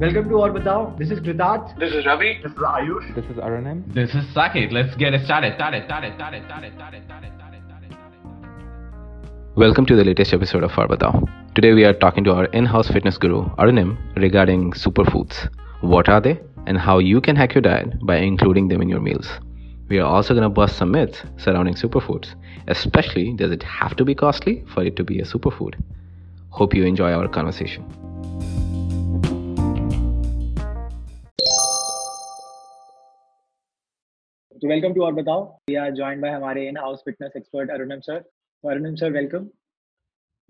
Welcome to Aur Batao. This is Kritarth. This is Ravi. This is Ayush. This is Arunim. This is Saket. Let's get it started. Started. Started. Started. Started. Started. Started. Welcome to the latest episode of Farbatao. Today we are talking to our in-house fitness guru Arunim regarding superfoods. What are they and how you can hack your diet by including them in your meals. We are also going to bust some myths surrounding superfoods, especially does it have to be costly for it to be a superfood. Hope you enjoy our conversation. तो welcome to और बताओ। We are joined by हमारे in house fitness expert Arunam sir तो Arunam sir welcome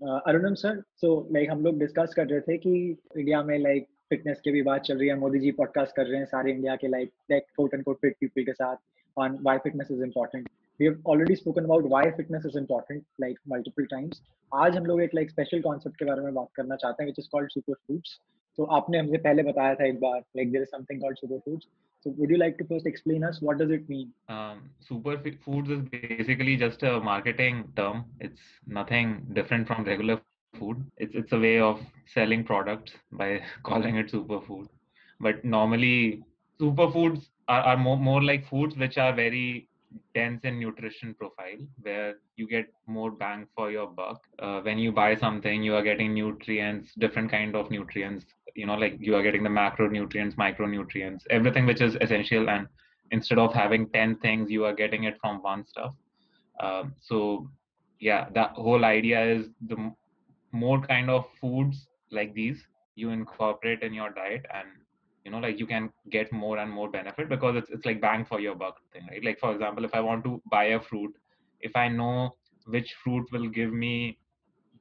Arunam sir so like हम लोग discuss कर रहे थे कि इंडिया में लाइक like, फिटनेस के भी बात चल रही है। मोदी जी पॉडकास्ट कर रहे हैं सारे इंडिया के like take quote and quote fit people के साथ on why fitness is important we have already spoken about why fitness is important like multiple times आज हम लोग एक लाइक स्पेशल कॉन्सेप्ट के बारे में बात करना चाहते हैं which is called super foods So आपने हमसे पहले बताया था एक बार like there is something called superfoods. So would you like to first explain us what does it mean? Um, superfoods is basically just a marketing term. It's nothing different from regular food. It's it's a way of selling products by calling it superfood. But normally superfoods are, are more, more like foods which are very dense in nutrition profile where you get more bang for your buck uh, when you buy something you are getting nutrients different kind of nutrients you know like you are getting the macronutrients micronutrients everything which is essential and instead of having 10 things you are getting it from one stuff. Um, so yeah that whole idea is the more kind of foods like these you incorporate in your diet and you know like you can get more and more benefit because it's, it's like bang for your buck thing right? Like for example if i want to buy a fruit if i know which fruit will give me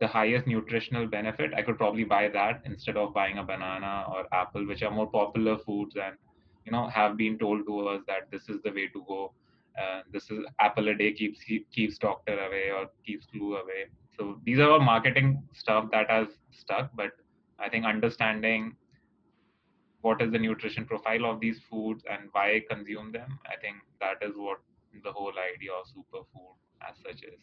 the highest nutritional benefit i could probably buy that instead of buying a banana or apple which are more popular foods and you know have been told to us that this is the way to go. Uh, this is apple a day keeps keeps doctor away or keeps flu away. So these are all marketing stuff that has stuck but i think understanding what is the nutrition profile of these foods and why consume them i think that is what the whole idea of superfood as such is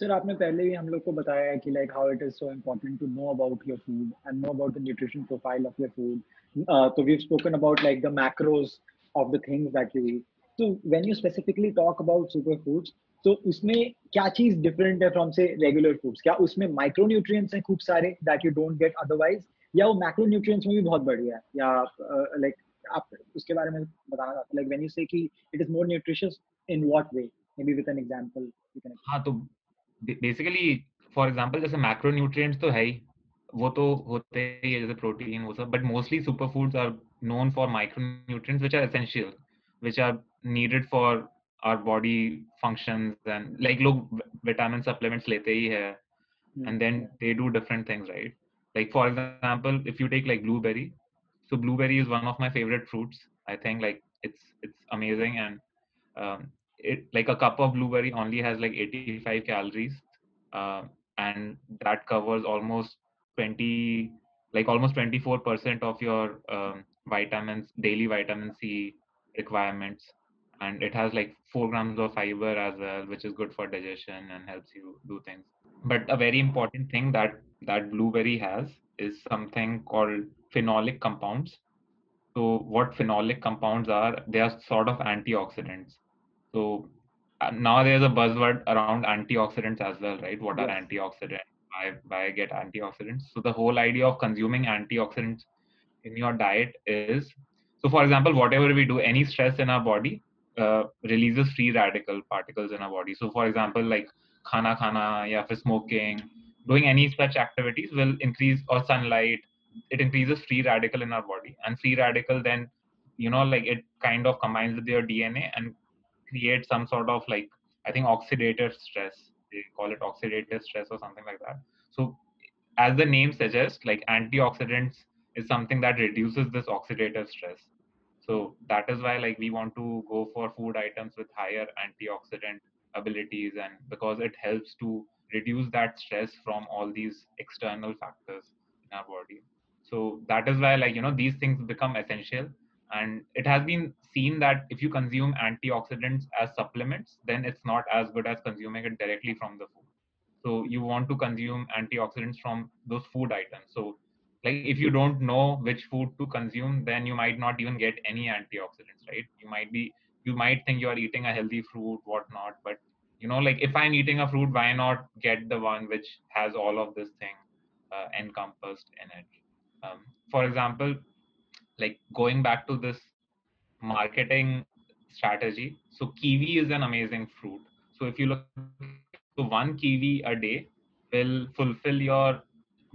sir आपने पहले ही हम लोग को बताया है कि like how it is so important to know about your food and know about the nutrition profile of your food तो we spoken about like the macros of the things that you eat तो when you specifically talk about super foods तो उसमें क्या चीज़ different है from से regular foods क्या उसमें माइक्रो न्यूट्रिएंट्स हैं खूब सारे that you don't get otherwise या वो मैक्रो न्यूट्रिएंट्स में भी बहुत बढ़िया है? या लाइक uh, आप उसके बारे में बताना चाहते लाइक व्हेन यू से कि it is more nutritious in what way may be with an example हाँ तो बेसिकली फॉर एग्जांपल जैसे मैक्रो न्यूट्रिएंट्स तो है ही वो तो होते ही है जैसे प्रोटीन वो सब but mostly super foods are known for micro nutrients which are essential which are needed for our body functions and like लोग विटामिन सप्लीमेंट्स लेते ही है and then they do different things right like for example if you take like blueberry so blueberry is one of my favorite fruits i think like it's it's amazing and um, it like a cup of blueberry only has like 85 calories uh, and that covers almost 20 like almost 24% of your um, vitamins daily vitamin c requirements. And it has like 4 grams of fiber as well which is good for digestion and helps you do things. But a very important thing that that blueberry has is something called phenolic compounds. So what phenolic compounds are they are sort of antioxidants so uh, now there's a buzzword around antioxidants as well right? What are antioxidants? Why why get antioxidants? So the whole idea of consuming antioxidants in your diet is so for example whatever we do any stress in our body uh, releases free radical particles in our body. So for example like khana khana yeah for smoking doing any such activities will increase or sunlight it increases free radical in our body. And free radical then you know like it kind of combines with your dna and creates some sort of like i think oxidative stress. They call it oxidative stress or something like that. So as the name suggests like antioxidants is something that reduces this oxidative stress. So that is why like we want to go for food items with higher antioxidant abilities and because it helps to reduce that stress from all these external factors in our body. So that is why like you know these things become essential and it has been seen that if you consume antioxidants as supplements then it's not as good as consuming it directly from the food. So you want to consume antioxidants from those food items. So like if you don't know which food to consume then you might not even get any antioxidants right? You might be you might think you are eating a healthy fruit whatnot but you know like if i'm eating a fruit why not get the one which has all of this thing uh, encompassed in it? Um, for example like going back to this marketing strategy so kiwi is an amazing fruit. So if you look one kiwi a day will fulfill your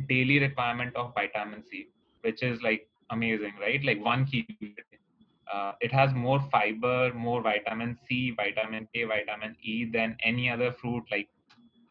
daily requirement of vitamin c which is like amazing right? Like one kiwi uh, it has more fiber more vitamin c vitamin k vitamin e than any other fruit. Like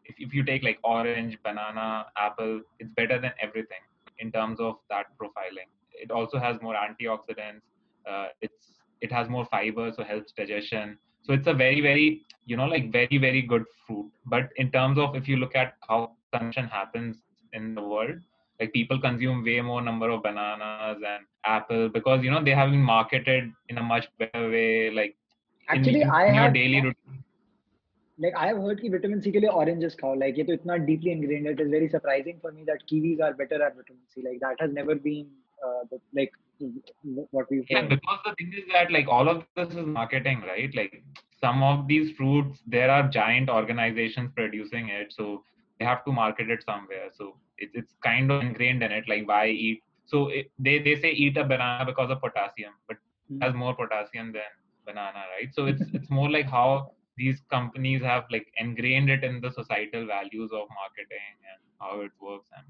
if, if you take like orange banana apple it's better than everything in terms of that profiling it also has more antioxidants uh, it's it has more fiber so helps digestion so it's a very very you know like very very good fruit but in terms of if you look at how consumption happens in the world like people consume way more number of bananas and apple because you know they have been marketed in a much better way like actually in, i in have your daily routine like I have heard कि vitamin C के लिए oranges खाओ like ये तो इतना deeply ingrained it is very surprising for me that kiwis are better at vitamin C like that has never been uh, uh, the, like what we've yeah because the thing is that like all of this is marketing right? Like some of these fruits there are giant organizations producing it so they have to market it somewhere. So it's it's kind of ingrained in it like why eat? So it, they they say eat a banana because of potassium but it has more potassium than banana right? So it's it's more like how these companies have like ingrained it in the societal values of marketing and how it works and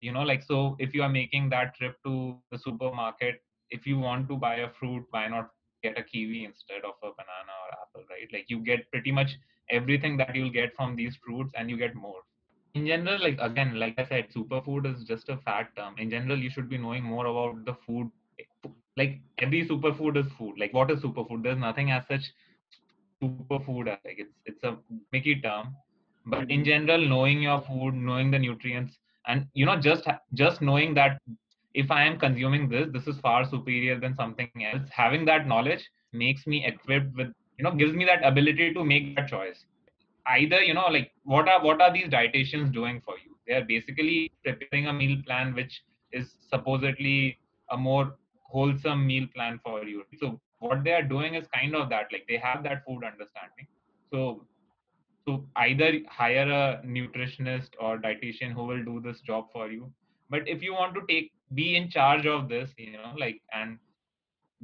you know like so if you are making that trip to the supermarket if you want to buy a fruit why not get a kiwi instead of a banana or apple right? Like you get pretty much everything that you'll get from these fruits and you get more. In general like again like i said superfood is just a fat term um, in general you should be knowing more about the food like every superfood is food like what is superfood? There's nothing as such superfood like it's it's a mickey term um, but in mm-hmm. general knowing your food knowing the nutrients and you know just just knowing that if i am consuming this this is far superior than something else. Having that knowledge makes me equipped with you know gives me that ability to make that choice. Either you know like what are what are these dietitians doing for you? They are basically preparing a meal plan which is supposedly a more wholesome meal plan for you. So what they are doing is kind of that like they have that food understanding. So so either hire a nutritionist or dietitian who will do this job for you. But if you want to take be in charge of this you know like and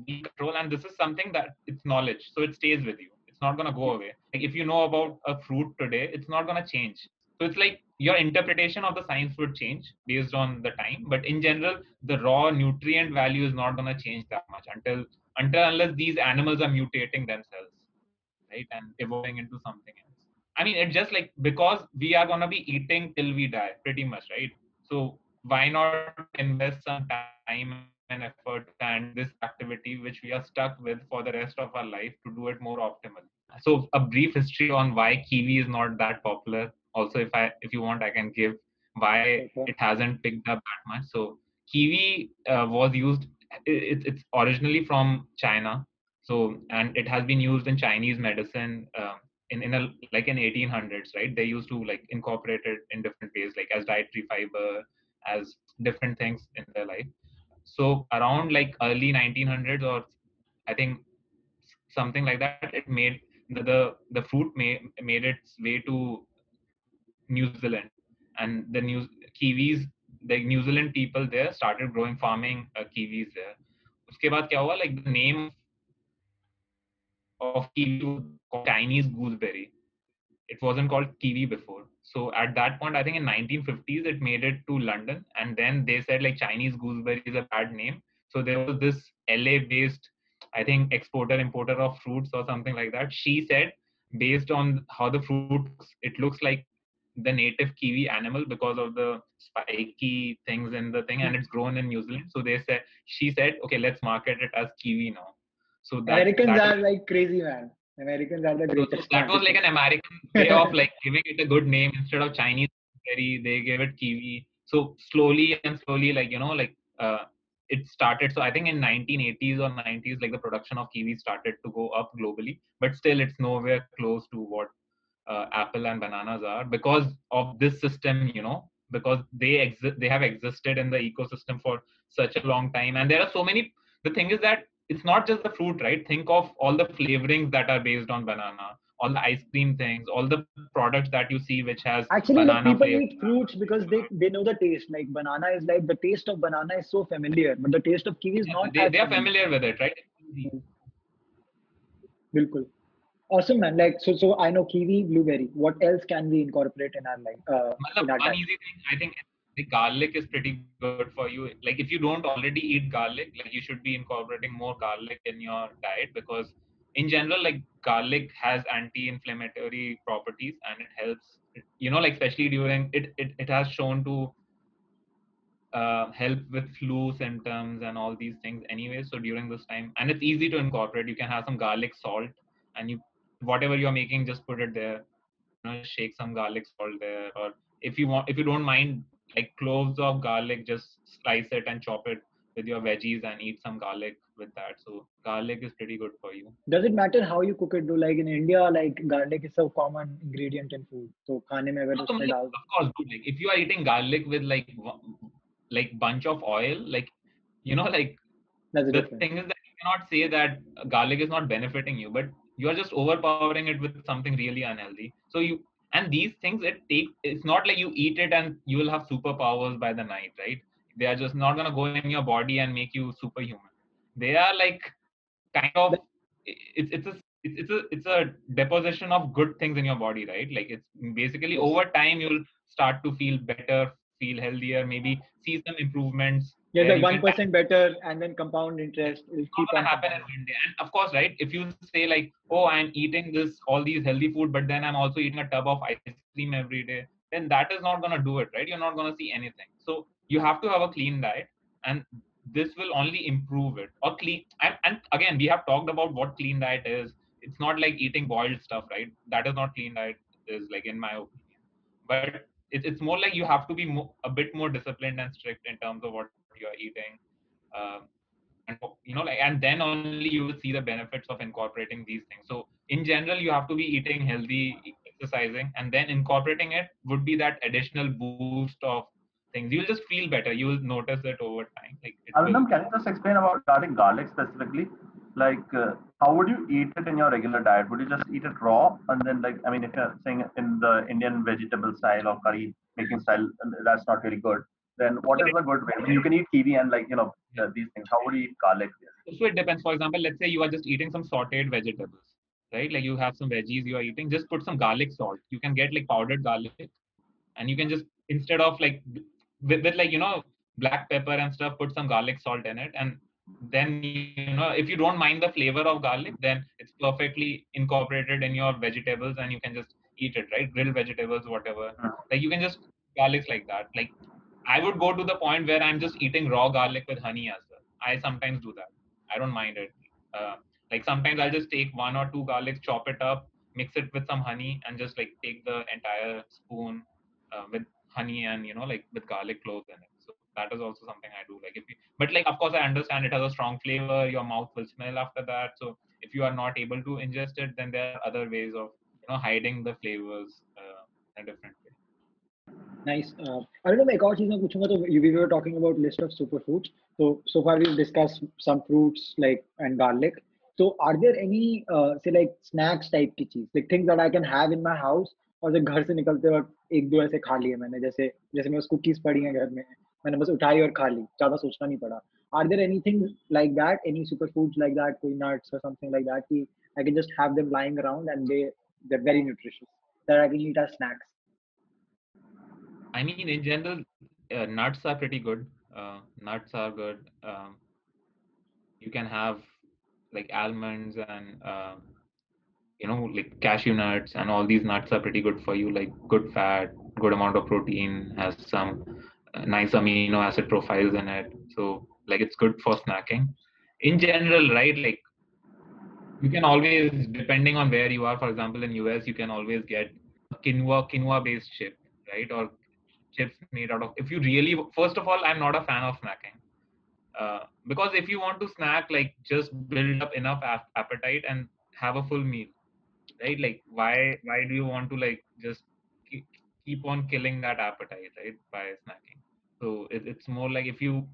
be control and this is something that it's knowledge so it stays with you. It's not going to go away. Like if you know about a fruit today it's not going to change. So it's like your interpretation of the science would change based on the time. But in general the raw nutrient value is not going to change that much until until unless these animals are mutating themselves right and evolving into something. else i mean it's just like because we are going to be eating till we die pretty much right? So why not invest some time and effort and this activity which we are stuck with for the rest of our life to do it more optimally? So a brief history on why kiwi is not that popular. Also if i if you want i can give why okay. it hasn't picked up that much. So kiwi uh, was used it, it's originally from china. So and it has been used in chinese medicine uh, in, in a like in 1800s right they used to like incorporate it in different ways like as dietary fiber as different things in their life so around like early 1900s or i think something like that it made the the, the fruit made, made its way to new zealand and the new kiwis the new zealand people there started growing farming uh, kiwis there उसके बाद क्या हुआ like the name of kiwi chinese gooseberry. It wasn't called kiwi before. So at that point i think in 1950s it made it to london and then they said like chinese gooseberry is a bad name. So there was this la based i think exporter importer of fruits or something like that. She said based on how the fruit it looks like the native kiwi animal because of the spiky things in the thing and it's grown in new zealand. So they said she said okay let's market it as kiwi now so that, americans that are like crazy man Americans are the greatest. So that was like an American way of like giving it a good name instead of Chinese berry. They gave it kiwi. So slowly and slowly, like you know, like uh, it started. So I think in 1980s or 90s, like the production of kiwi started to go up globally, but still it's nowhere close to what uh, apple and bananas are because of this system. You know, because they exist they have existed in the ecosystem for such a long time and there are so many the thing is that it's not just the fruit right think of all the flavorings that are based on banana all the ice cream things all the products that you see which has Actually, banana people flavor. eat fruits because they, they know the taste. Like banana is like the taste of banana is so familiar, but the taste of kiwi is Yeah, not. they, they are familiar with it right Bilkul. Awesome, man. Like so, so I know kiwi, blueberry. What else can we incorporate in our life? Uh, in our one easy thing i think the garlic is pretty good for you. Like if you don't already eat garlic like you should be incorporating more garlic in your diet because in general like garlic has anti-inflammatory properties and it helps you know like especially during it it, it has shown to uh, help with flu symptoms and all these things anyway. So during this time and it's easy to incorporate. You can have some garlic salt and you whatever you're making just put it there. You know shake some garlic salt there or if you want if you don't mind like cloves of garlic just slice it and chop it with your veggies and eat some garlic with that. So garlic is pretty good for you. Does it matter how you cook it do like in india like garlic is a common ingredient in food. So khane mein agar usse dal of course like if you are eating garlic with like like bunch of oil like you know like That's the different. thing is that you cannot say that garlic is not benefiting you but you are just overpowering it with something really unhealthy. So you and these things it take it's not like you eat it and you will have superpowers by the night right? They are just not going to go in your body and make you superhuman. They are like kind of it's it's a it's, it's a it's a deposition of good things in your body right? Like it's basically over time you'll start to feel better feel healthier maybe see some improvements Yeah, like one better, and then compound interest will keep on happen in one day. And of course, right? If you say like, "Oh, I'm eating this all these healthy food, but then I'm also eating a tub of ice cream every day," then that is not gonna do it, right? You're not gonna see anything. So you have to have a clean diet, and this will only improve it. Or clean. And, and again, we have talked about what clean diet is. It's not like eating boiled stuff, right? That is not clean diet. Is like in my opinion, but it, it's more like you have to be mo- a bit more disciplined and strict in terms of what you're eating. Um, and you know like and then only you will see the benefits of incorporating these things so in general you have to be eating healthy exercising and then incorporating it would be that additional boost of things you'll just feel better you will notice it over time like can you just explain about regarding garlic specifically? Like, uh, how would you eat it in your regular diet? Would you just eat it raw, and then like, I mean, if you're saying in the Indian vegetable style or curry making style, that's not really good. Then what is the good way? I mean, you can eat kiwi and like you know uh, these things. How would you eat garlic? so it depends for example let's say you are just eating some sauteed vegetables right like you have some veggies you are eating just put some garlic salt you can get like powdered garlic and you can just instead of like with, with like you know black pepper and stuff put some garlic salt in it and then you know if you don't mind the flavor of garlic then it's perfectly incorporated in your vegetables and you can just eat it right grilled vegetables whatever Mm. like you can just garlics like that like i would go to the point where i'm just eating raw garlic with honey as well. I sometimes do that. I don't mind it. Uh, like sometimes i'll just take one or two garlics chop it up mix it with some honey and just like take the entire spoon uh, with honey and you know like with garlic cloves in it. So that is also something i do like if you, but like of course i understand it has a strong flavor your mouth will smell after that. So if you are not able to ingest it then there are other ways of you know hiding the flavors uh, in a different way Nice. Uh, एक और चीज़ मैं पूछूँगा तो, तो So are there any uh, say like snacks type की चीज़ like things that I can have in my house घर से निकलते वक्त एक दो ऐसे खा लिए मैंने जैसे जैसे मैं कुकीज पड़ी हैं घर में मैंने बस उठाई और खा ली ज़्यादा सोचना नहीं पड़ा। Are there anything like that any super food like that कोई नट्स और something like that I can just have them lying around and they very nutritious that I can eat as snacks I mean, in general, uh, nuts are pretty good. Uh, nuts are good. Um, you can have like almonds and uh, you know like cashew nuts and all these nuts are pretty good for you. Like good fat, good amount of protein, has some uh, nice amino acid profiles in it. So like it's good for snacking. In general, right? Like you can always, depending on where you are. For example, in US, you can always get quinoa quinoa based chip, right? Or chips made out of if you really first of all i'm not a fan of snacking uh, because if you want to snack like just build up enough ap- appetite and have a full meal right like why why do you want to like just keep, keep on killing that appetite, right, by snacking. So it, it's more like if you,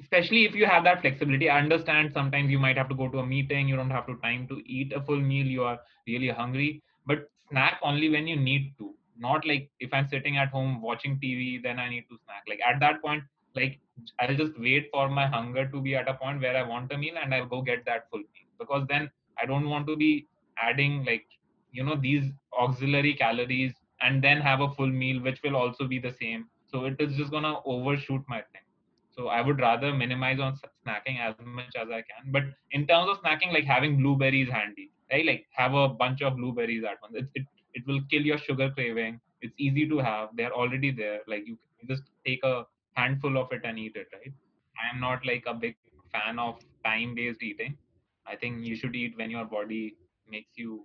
especially if you have that flexibility. I understand sometimes you might have to go to a meeting, you don't have to time to eat a full meal, you are really hungry, but snack only when you need to. Not like if I'm sitting at home watching TV, then I need to snack. Like at that point, like I'll just wait for my hunger to be at a point where I want a meal and I'll go get that full meal. Because then I don't want to be adding like you know these auxiliary calories and then have a full meal which will also be the same. So it is just gonna overshoot my thing. So i would rather minimize on snacking as much as i can. But in terms of snacking like having blueberries handy right? Like have a bunch of blueberries at once. It, it, it will kill your sugar craving. It's easy to have. They're already there. Like you just take a handful of it and eat it right? I am not like a big fan of time based eating. I think you should eat when your body makes you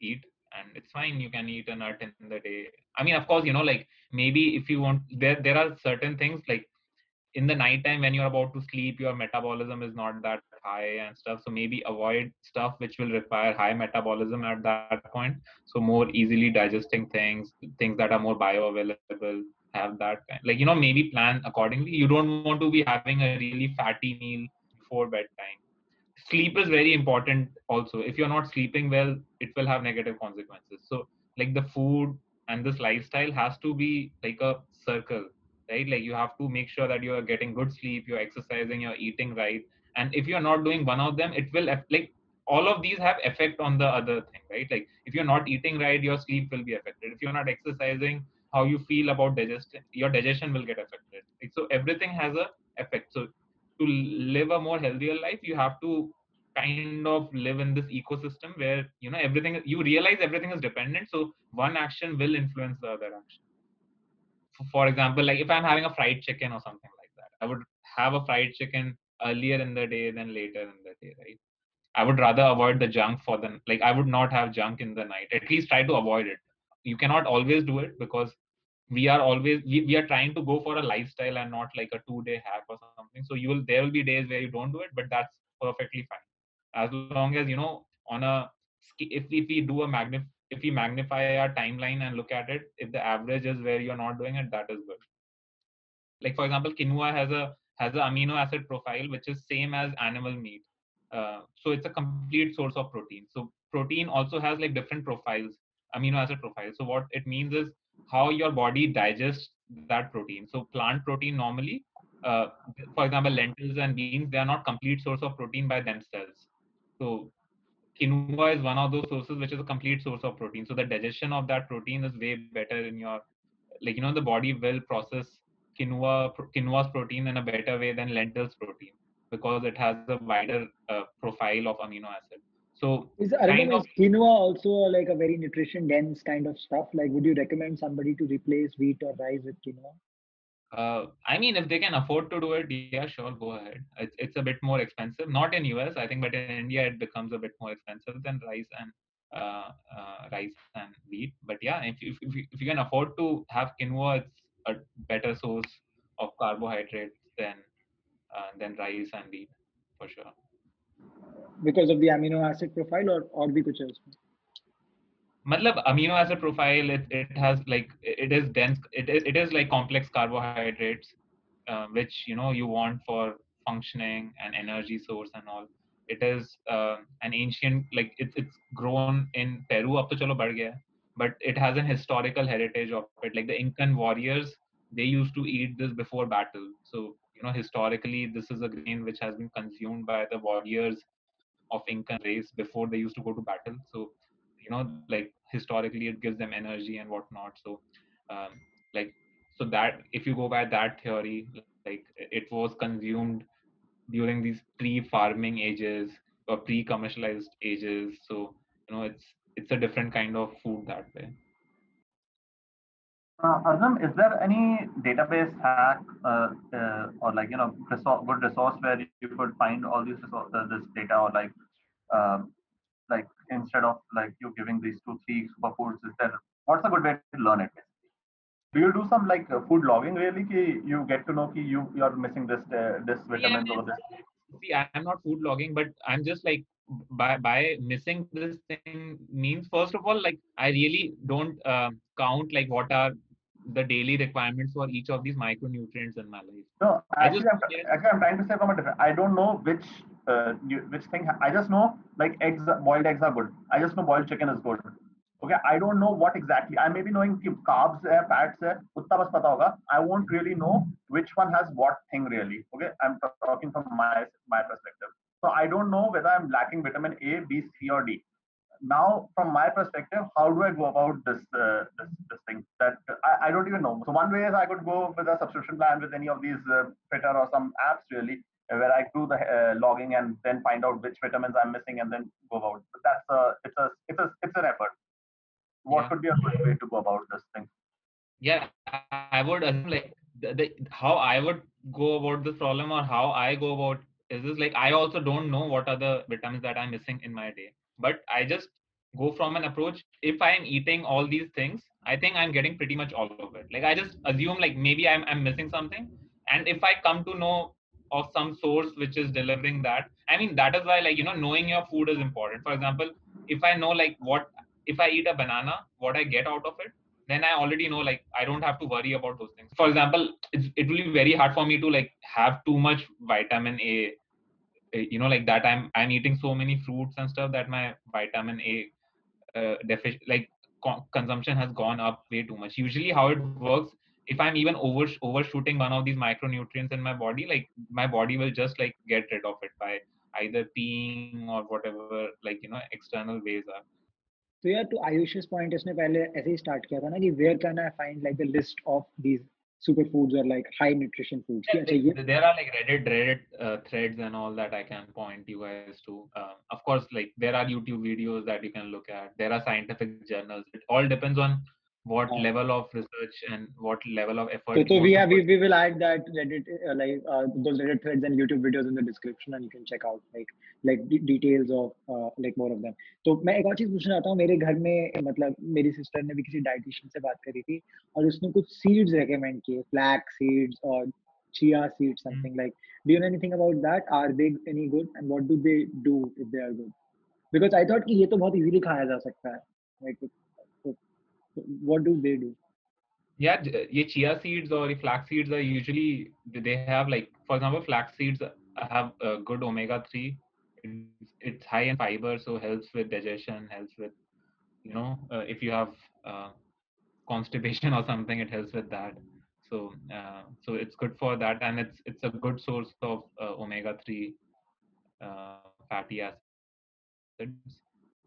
eat and it's fine. You can eat a nut in the day. I mean of course you know like maybe if you want there there are certain things like in the night time when you're about to sleep your metabolism is not that high and stuff. So maybe avoid stuff which will require high metabolism at that point. So more easily digesting things things that are more bioavailable have that kind like you know maybe plan accordingly. You don't want to be having a really fatty meal before bedtime. Sleep is very important also. If you're not sleeping well it will have negative consequences. So like the food and this lifestyle has to be like a circle right? Like you have to make sure that you're getting good sleep you're exercising you're eating right and if you're not doing one of them it will like all of these have effect on the other thing right? Like if you're not eating right your sleep will be affected. If you're not exercising how you feel about digestion your digestion will get affected like, so everything has a effect. So to live a more healthier life you have to kind of live in this ecosystem where you know everything you realize everything is dependent. So one action will influence the other action. For example like if i'm having a fried chicken or something like that i would have a fried chicken earlier in the day than later in the day right? I would rather avoid the junk for the like i would not have junk in the night. At least try to avoid it. You cannot always do it because we are always we, we are trying to go for a lifestyle and not like a two day hack or something. So you will there will be days where you don't do it but that's perfectly fine. As long as you know on a if, if we do a magnif if we magnify our timeline and look at it if the average is where you're not doing it that is good. Like for example quinoa has a has an amino acid profile which is same as animal meat. Uh, so it's a complete source of protein. So protein also has like different profiles amino acid profiles. So what it means is how your body digests that protein. So plant protein normally uh, for example lentils and beans they are not complete source of protein by themselves. So quinoa is one of those sources which is a complete source of protein. So the digestion of that protein is way better in your like you know the body will process quinoa quinoa's protein in a better way than lentils protein because it has a wider uh, profile of amino acid. So is, kind of, is quinoa also like a very nutrition dense kind of stuff? Like would you recommend somebody to replace wheat or rice with quinoa? Uh, I mean, if they can afford to do it, yeah, sure, go ahead. It's, it's a bit more expensive. Not in US, I think, but in India, it becomes a bit more expensive than rice and uh, uh, rice and wheat. But yeah, if, if, if, you, if you can afford to have quinoa, it's a better source of carbohydrates than uh, than rice and wheat for sure. Because of the amino acid profile or or the kuch else matlab amino acid profile it, it has like it is dense it is it is like complex carbohydrates uh, which you know you want for functioning and energy source and all. It is uh, an ancient like it, it's grown in peru. Up to chalo bad gaya but it has an historical heritage of it. Like the incan warriors they used to eat this before battle. So you know historically this is a grain which has been consumed by the warriors of incan race before they used to go to battle. So you know like historically it gives them energy and whatnot. So um, like so that if you go by that theory like it was consumed during these pre-farming ages or pre-commercialized ages. So you know it's it's a different kind of food that way. Uh, Arunim, is there any database hack uh, uh, or like you know resource, good resource where you could find all these uh, this data or like um, like instead of like you giving these two three superfoods is there what's a good way to learn it do you do some like uh, food logging really ki you get to know ki you you are missing this uh, this vitamin yeah, or this see i'm not food logging but i'm just like by by missing this thing means first of all like i really don't uh, count like what are the daily requirements for each of these micronutrients in my life. No actually, I am actually i'm trying to say from a different i don't know which uh, which thing i just know like eggs boiled eggs are good. I just know boiled chicken is good. Okay i don't know what exactly i may be knowing carbs hai fats hai utna bas pata hoga. I won't really know which one has what thing really. Okay i'm talking from my my perspective. So I don't know whether I'm lacking vitamin A, B, C, or D. Now, from my perspective, how do I go about this uh, this, this thing? That I, I don't even know. So one way is I could go with a subscription plan with any of these uh, Fittr or some apps really, where I do the uh, logging and then find out which vitamins I'm missing and then go about. But that's a it's a it's a it's an effort. What Yeah. could be a good way to go about this thing? yeah i I would assume like the, the how i would go about this problem or how i go about is this like i also don't know what are the vitamins that i'm missing in my day but i just go from an approach if i'm eating all these things i think i'm getting pretty much all of it like i just assume like maybe i'm, I'm missing something and if i come to know of some source which is delivering that i mean that is why like you know knowing your food is important for example if i know like what if i eat a banana what i get out of it then I already know like I don't have to worry about those things. For example, it will be very hard for me to like have too much vitamin A. uh, You know, like that I'm I'm eating so many fruits and stuff that my vitamin A uh, deficit like co- consumption has gone up way too much. Usually, how it works, if I'm even over overshooting one of these micronutrients in my body, like my body will just like get rid of it by either peeing or whatever like you know external ways are. तो यार to आयुष's point इसने पहले ऐसे ही start किया था ना कि where can I find like the list of these superfoods or like high nutrition foods. Yeah, there, there are like Reddit, Reddit uh, threads and all that I can point you guys to. Um, of course, like there are YouTube videos that you can look at. There are scientific journals. It all depends on what Yeah. level of research and what level of effort. So, so we have we, we will add that Reddit uh, like uh, those Reddit threads and YouTube videos in the description and you can check out like like de- details of uh, like more of them. तो मैं एक और चीज़ पूछना चाहता हूँ मेरे घर में मतलब मेरी सिस्टर ने भी किसी डाइटिशियन से बात करी थी और उसने कुछ सीड्स रेकमेंड किए फ्लैक्स सीड्स और chia seeds something mm-hmm. like do you know anything about that are they any good and what do they do if they are good because I thought कि ये तो बहुत easily खाया जा सकता है like so, so what do they do yeah, yeah, chia seeds or flax seeds are usually they have like for example flax seeds have uh, good omega three. It's, it's high in fiber, so helps with digestion, helps with you know uh, if you have uh, constipation or something, it helps with that. So uh, so it's good for that, and it's it's a good source of uh, omega three uh, fatty acids.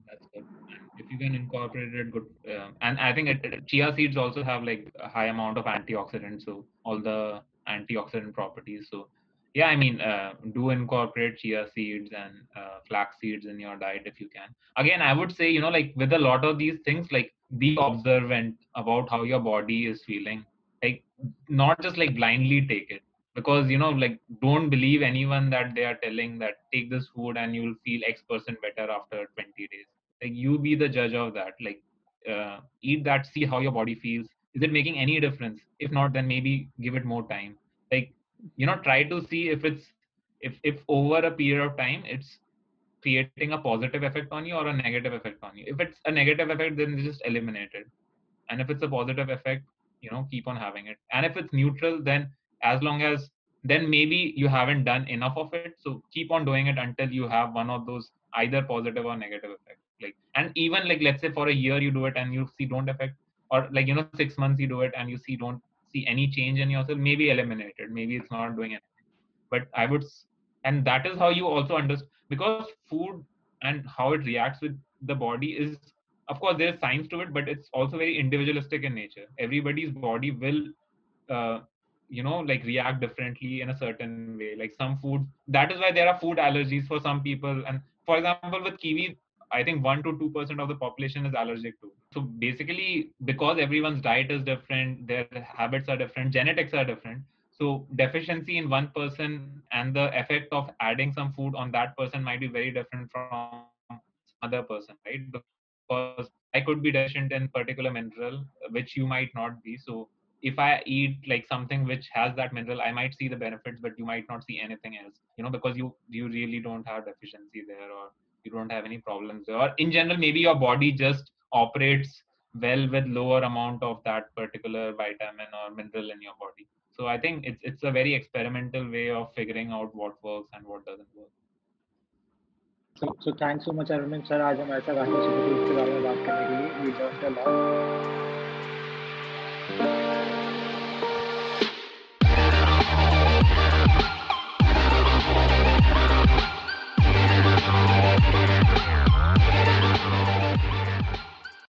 That's good. If you can incorporate it, good. Uh, and I think it, it- chia seeds also have like a high amount of antioxidants, so all the antioxidant properties. So yeah, I mean, uh, do incorporate chia seeds and uh, flax seeds in your diet if you can. Again, I would say you know like with a lot of these things, like be observant about how your body is feeling. Like not just like blindly take it because you know like don't believe anyone that they are telling that take this food and you'll feel x percent better after 20 days. Like you be the judge of that. Like uh, eat that see how your body feels. Is it making any difference? If not then maybe give it more time. Like you know try to see if it's if if over a period of time it's creating a positive effect on you or a negative effect on you. If it's a negative effect then just eliminate it and if it's a positive effect you know keep on having it. And if it's neutral then as long as then maybe you haven't done enough of it. So keep on doing it until you have one of those either positive or negative effects. Like and even like let's say for a year you do it and you see don't affect or like you know six months you do it and you see don't see any change in yourself maybe eliminate it maybe it's not doing anything. But i would and that is how you also understand because food and how it reacts with the body is of course there's science to it but it's also very individualistic in nature. Everybody's body will uh, you know like react differently in a certain way. Like some food that is why there are food allergies for some people. And for example with kiwi i think 1 to 2 percent of the population is allergic to. So basically because everyone's diet is different their habits are different genetics are different so deficiency in one person and the effect of adding some food on that person might be very different from other person right? Because i could be deficient in particular mineral which you might not be. So if I eat like something which has that mineral, I might see the benefits, but you might not see anything else, you know, because you you really don't have deficiency there, or you don't have any problems or in general maybe your body just operates well with lower amount of that particular vitamin or mineral in your body so i think it's it's a very experimental way of figuring out what works and what doesn't work so so thanks so much arvind sir आज हमारे साथ आके super के बारे में बात करने के लिए we learned a lot